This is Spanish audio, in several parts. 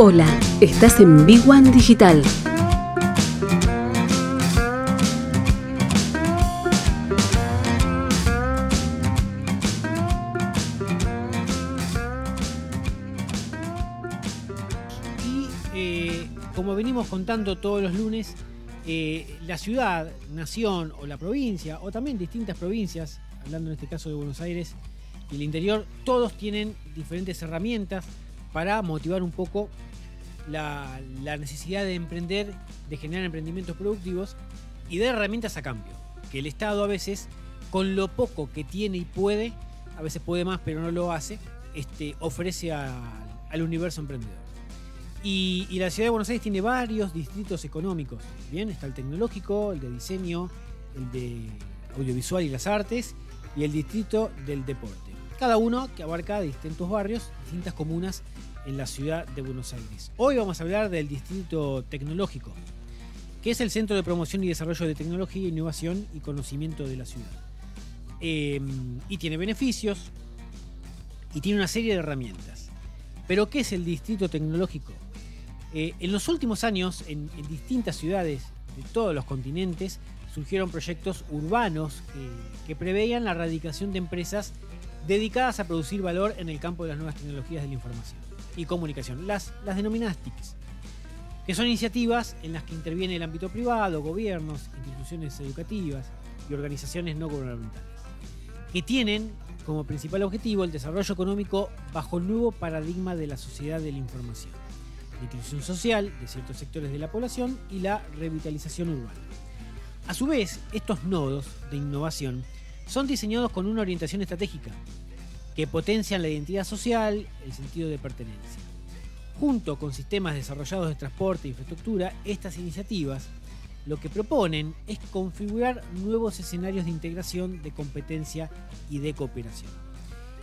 Hola, estás en Big One Digital. Y eh, como venimos contando todos los lunes, eh, la ciudad, nación o la provincia, o también distintas provincias, hablando en este caso de Buenos Aires y el interior, todos tienen diferentes herramientas para motivar un poco la, necesidad de emprender, de generar emprendimientos productivos y de herramientas a cambio. Que el Estado a veces, con lo poco que tiene y puede, a veces puede más pero no lo hace, este, ofrece al universo emprendedor. Y, y la ciudad de Buenos Aires tiene varios distritos económicos. Bien, está el tecnológico, el de diseño, el de audiovisual y las artes y el distrito del deporte. Cada uno que abarca distintos barrios, distintas comunas en la ciudad de Buenos Aires. Hoy vamos a hablar del distrito tecnológico, que es el centro de promoción y desarrollo de tecnología, innovación y conocimiento de la ciudad. Eh, y tiene beneficios y tiene una serie de herramientas. Pero ¿qué es el distrito tecnológico? Eh, en los últimos años, en, distintas ciudades de todos los continentes, surgieron proyectos urbanos que, que preveían la radicación de empresas dedicadas a producir valor en el campo de las nuevas tecnologías de la información y comunicación, las, denominadas TICs, que son iniciativas en las que interviene el ámbito privado, gobiernos, instituciones educativas y organizaciones no gubernamentales, que tienen como principal objetivo el desarrollo económico bajo el nuevo paradigma de la sociedad de la información, la inclusión social de ciertos sectores de la población y la revitalización urbana. A su vez, estos nodos de innovación son diseñados con una orientación estratégica que potencian la identidad social, el sentido de pertenencia. Junto con sistemas desarrollados de transporte e infraestructura, estas iniciativas lo que proponen es configurar nuevos escenarios de integración, de competencia y de cooperación.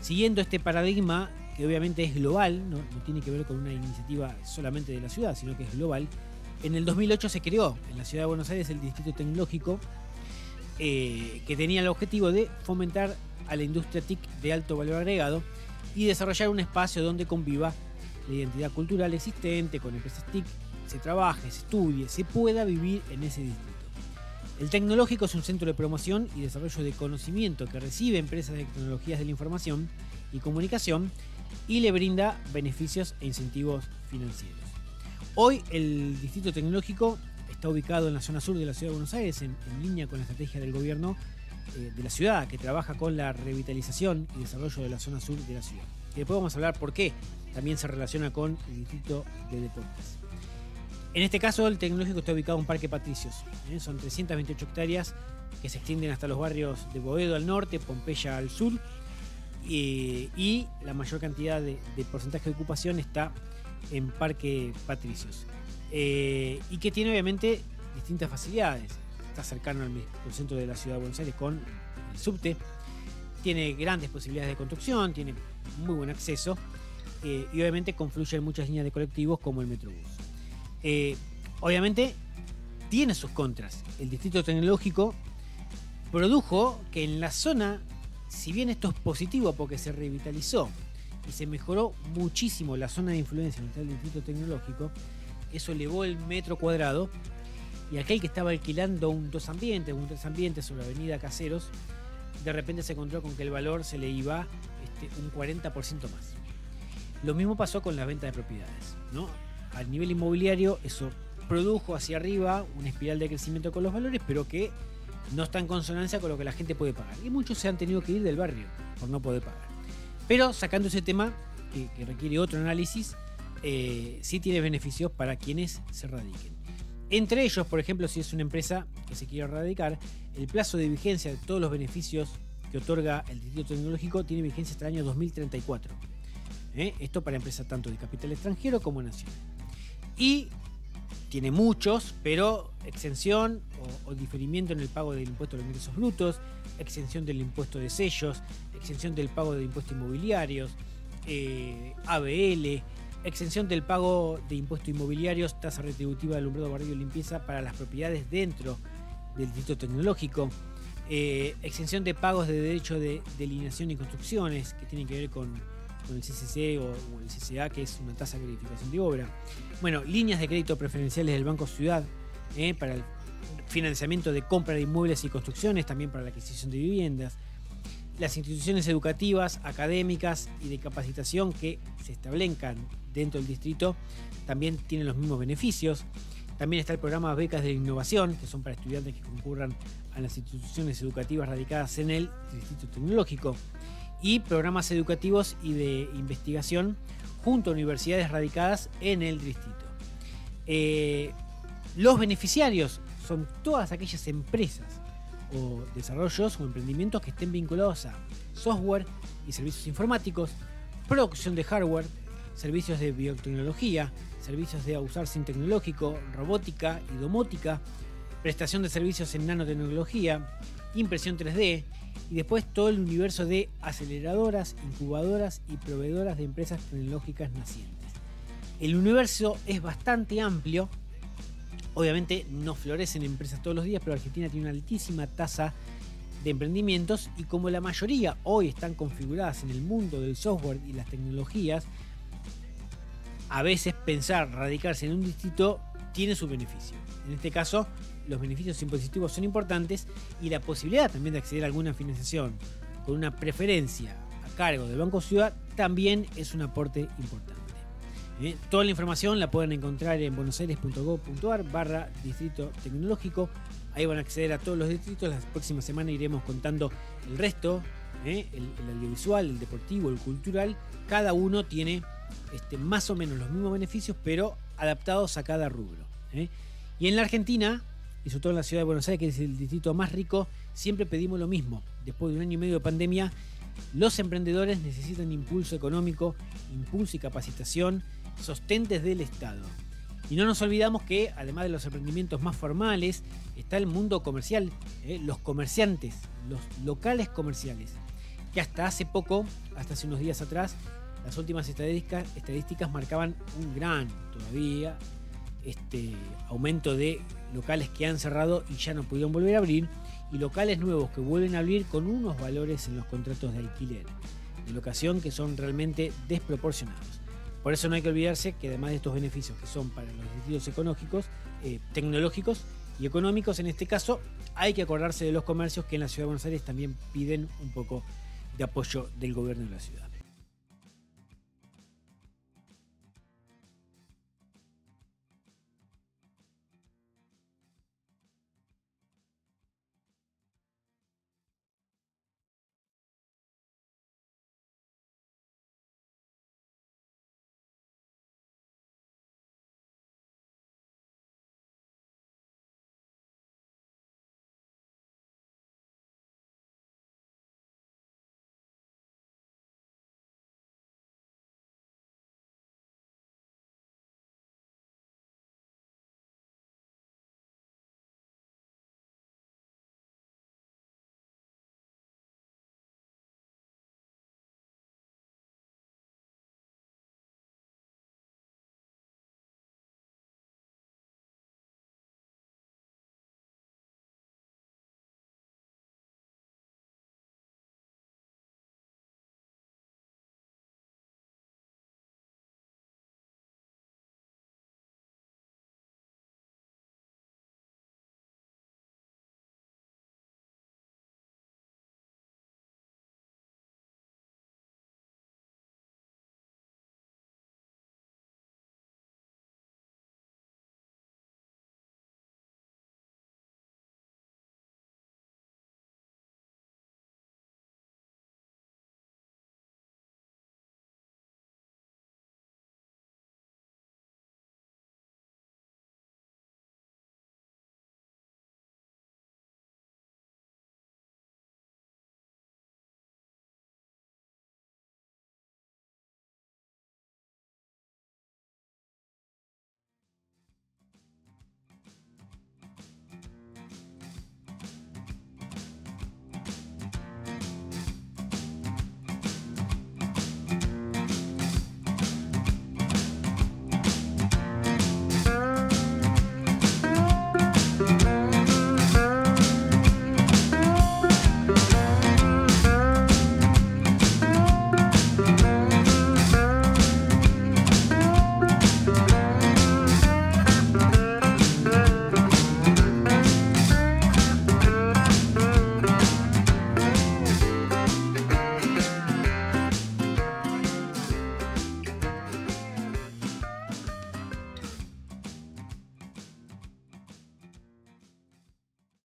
Siguiendo este paradigma, que obviamente es global, no, no tiene que ver con una iniciativa solamente de la ciudad, sino que es global, en el 2008 se creó en la ciudad de Buenos Aires el Distrito Tecnológico, eh, que tenía el objetivo de fomentar a la industria TIC de alto valor agregado y desarrollar un espacio donde conviva la identidad cultural existente con empresas TIC, se trabaje, se estudie, se pueda vivir en ese distrito. El tecnológico es un centro de promoción y desarrollo de conocimiento que recibe empresas de tecnologías de la información y comunicación y le brinda beneficios e incentivos financieros. Hoy el distrito tecnológico está ubicado en la zona sur de la ciudad de Buenos Aires, en, línea con la estrategia del gobierno eh, de la ciudad, que trabaja con la revitalización y desarrollo de la zona sur de la ciudad. Y después vamos a hablar por qué también se relaciona con el distrito de deportes. En este caso, el tecnológico está ubicado en Parque Patricios. ¿eh? Son 328 hectáreas que se extienden hasta los barrios de Boedo al norte, Pompeya al sur. eh, y la mayor cantidad de porcentaje de ocupación está en Parque Patricios. Eh, y que tiene obviamente distintas facilidades. Está cercano al, centro de la ciudad de Buenos Aires con el subte. Tiene grandes posibilidades de construcción, tiene muy buen acceso. eh, y obviamente confluyen muchas líneas de colectivos como el Metrobús. Eh, obviamente tiene sus contras. El distrito tecnológico produjo que en la zona, si bien esto es positivo porque se revitalizó y se mejoró muchísimo la zona de influencia está el distrito tecnológico, eso elevó el metro cuadrado y aquel que estaba alquilando un dos ambientes, un tres ambientes sobre la avenida Caseros, de repente se encontró con que el valor se le iba este, un 40% más. Lo mismo pasó con la venta de propiedades. ¿no? A nivel inmobiliario eso produjo hacia arriba una espiral de crecimiento con los valores, pero que no está en consonancia con lo que la gente puede pagar. Y muchos se han tenido que ir del barrio por no poder pagar. Pero sacando ese tema, que requiere otro análisis, eh, sí tiene beneficios para quienes se radiquen. Entre ellos, por ejemplo, si es una empresa que se quiere radicar, el plazo de vigencia de todos los beneficios que otorga el Distrito Tecnológico tiene vigencia hasta el año 2034. ¿eh? Esto para empresas tanto de capital extranjero como nacional. Y tiene muchos, pero exención o, diferimiento en el pago del impuesto a los ingresos brutos, exención del impuesto de sellos, exención del pago de impuestos inmobiliarios, eh, ABL, exención del pago de impuestos inmobiliarios, tasa retributiva de alumbrado, barrio y limpieza para las propiedades dentro del distrito tecnológico, eh, exención de pagos de derecho de delineación y construcciones que tienen que ver con, con el CCC o, el CCA, que es una tasa de calificación de obra. Bueno, líneas de crédito preferenciales del Banco Ciudad eh, para el financiamiento de compra de inmuebles y construcciones, también para la adquisición de viviendas. Las instituciones educativas, académicas y de capacitación que se establezcan dentro del distrito también tienen los mismos beneficios. También está el programa Becas de Innovación, que son para estudiantes que concurran a las instituciones educativas radicadas en el Distrito Tecnológico. Y programas educativos y de investigación junto a universidades radicadas en el distrito. Eh, los beneficiarios son todas aquellas empresas desarrollos o emprendimientos que estén vinculados a software y servicios informáticos, producción de hardware, servicios de biotecnología, servicios de outsourcing tecnológico, robótica y domótica, prestación de servicios en nanotecnología, impresión 3D y después todo el universo de aceleradoras, incubadoras y proveedoras de empresas tecnológicas nacientes. El universo es bastante amplio, obviamente no florecen empresas todos los días, pero Argentina tiene una altísima tasa de emprendimientos y como la mayoría hoy están configuradas en el mundo del software y las tecnologías, a veces pensar radicarse en un distrito tiene su beneficio. En este caso, los beneficios impositivos son importantes y la posibilidad también de acceder a alguna financiación con una preferencia a cargo del Banco Ciudad también es un aporte importante. ¿Eh? Toda la información la pueden encontrar en buenosaires.gov.ar barra distrito tecnológico. Ahí van a acceder a todos los distritos. La próxima semana iremos contando el resto, ¿eh? el, audiovisual, el deportivo, el cultural. Cada uno tiene este, más o menos los mismos beneficios, pero adaptados a cada rubro. ¿eh? Y en la Argentina, y sobre todo en la ciudad de Buenos Aires, que es el distrito más rico, siempre pedimos lo mismo. Después de un año y medio de pandemia, los emprendedores necesitan impulso económico, impulso y capacitación, sostentes del Estado. Y no nos olvidamos que, además de los emprendimientos más formales, está el mundo comercial, ¿eh? los comerciantes, los locales comerciales, que hasta hace poco, hasta hace unos días atrás, las últimas estadísticas, estadísticas marcaban un gran todavía este, aumento de locales que han cerrado y ya no pudieron volver a abrir y locales nuevos que vuelven a abrir con unos valores en los contratos de alquiler de locación que son realmente desproporcionados. Por eso no hay que olvidarse que además de estos beneficios que son para los distritos económicos, eh, tecnológicos y económicos en este caso, hay que acordarse de los comercios que en la ciudad de Buenos Aires también piden un poco de apoyo del gobierno de la ciudad.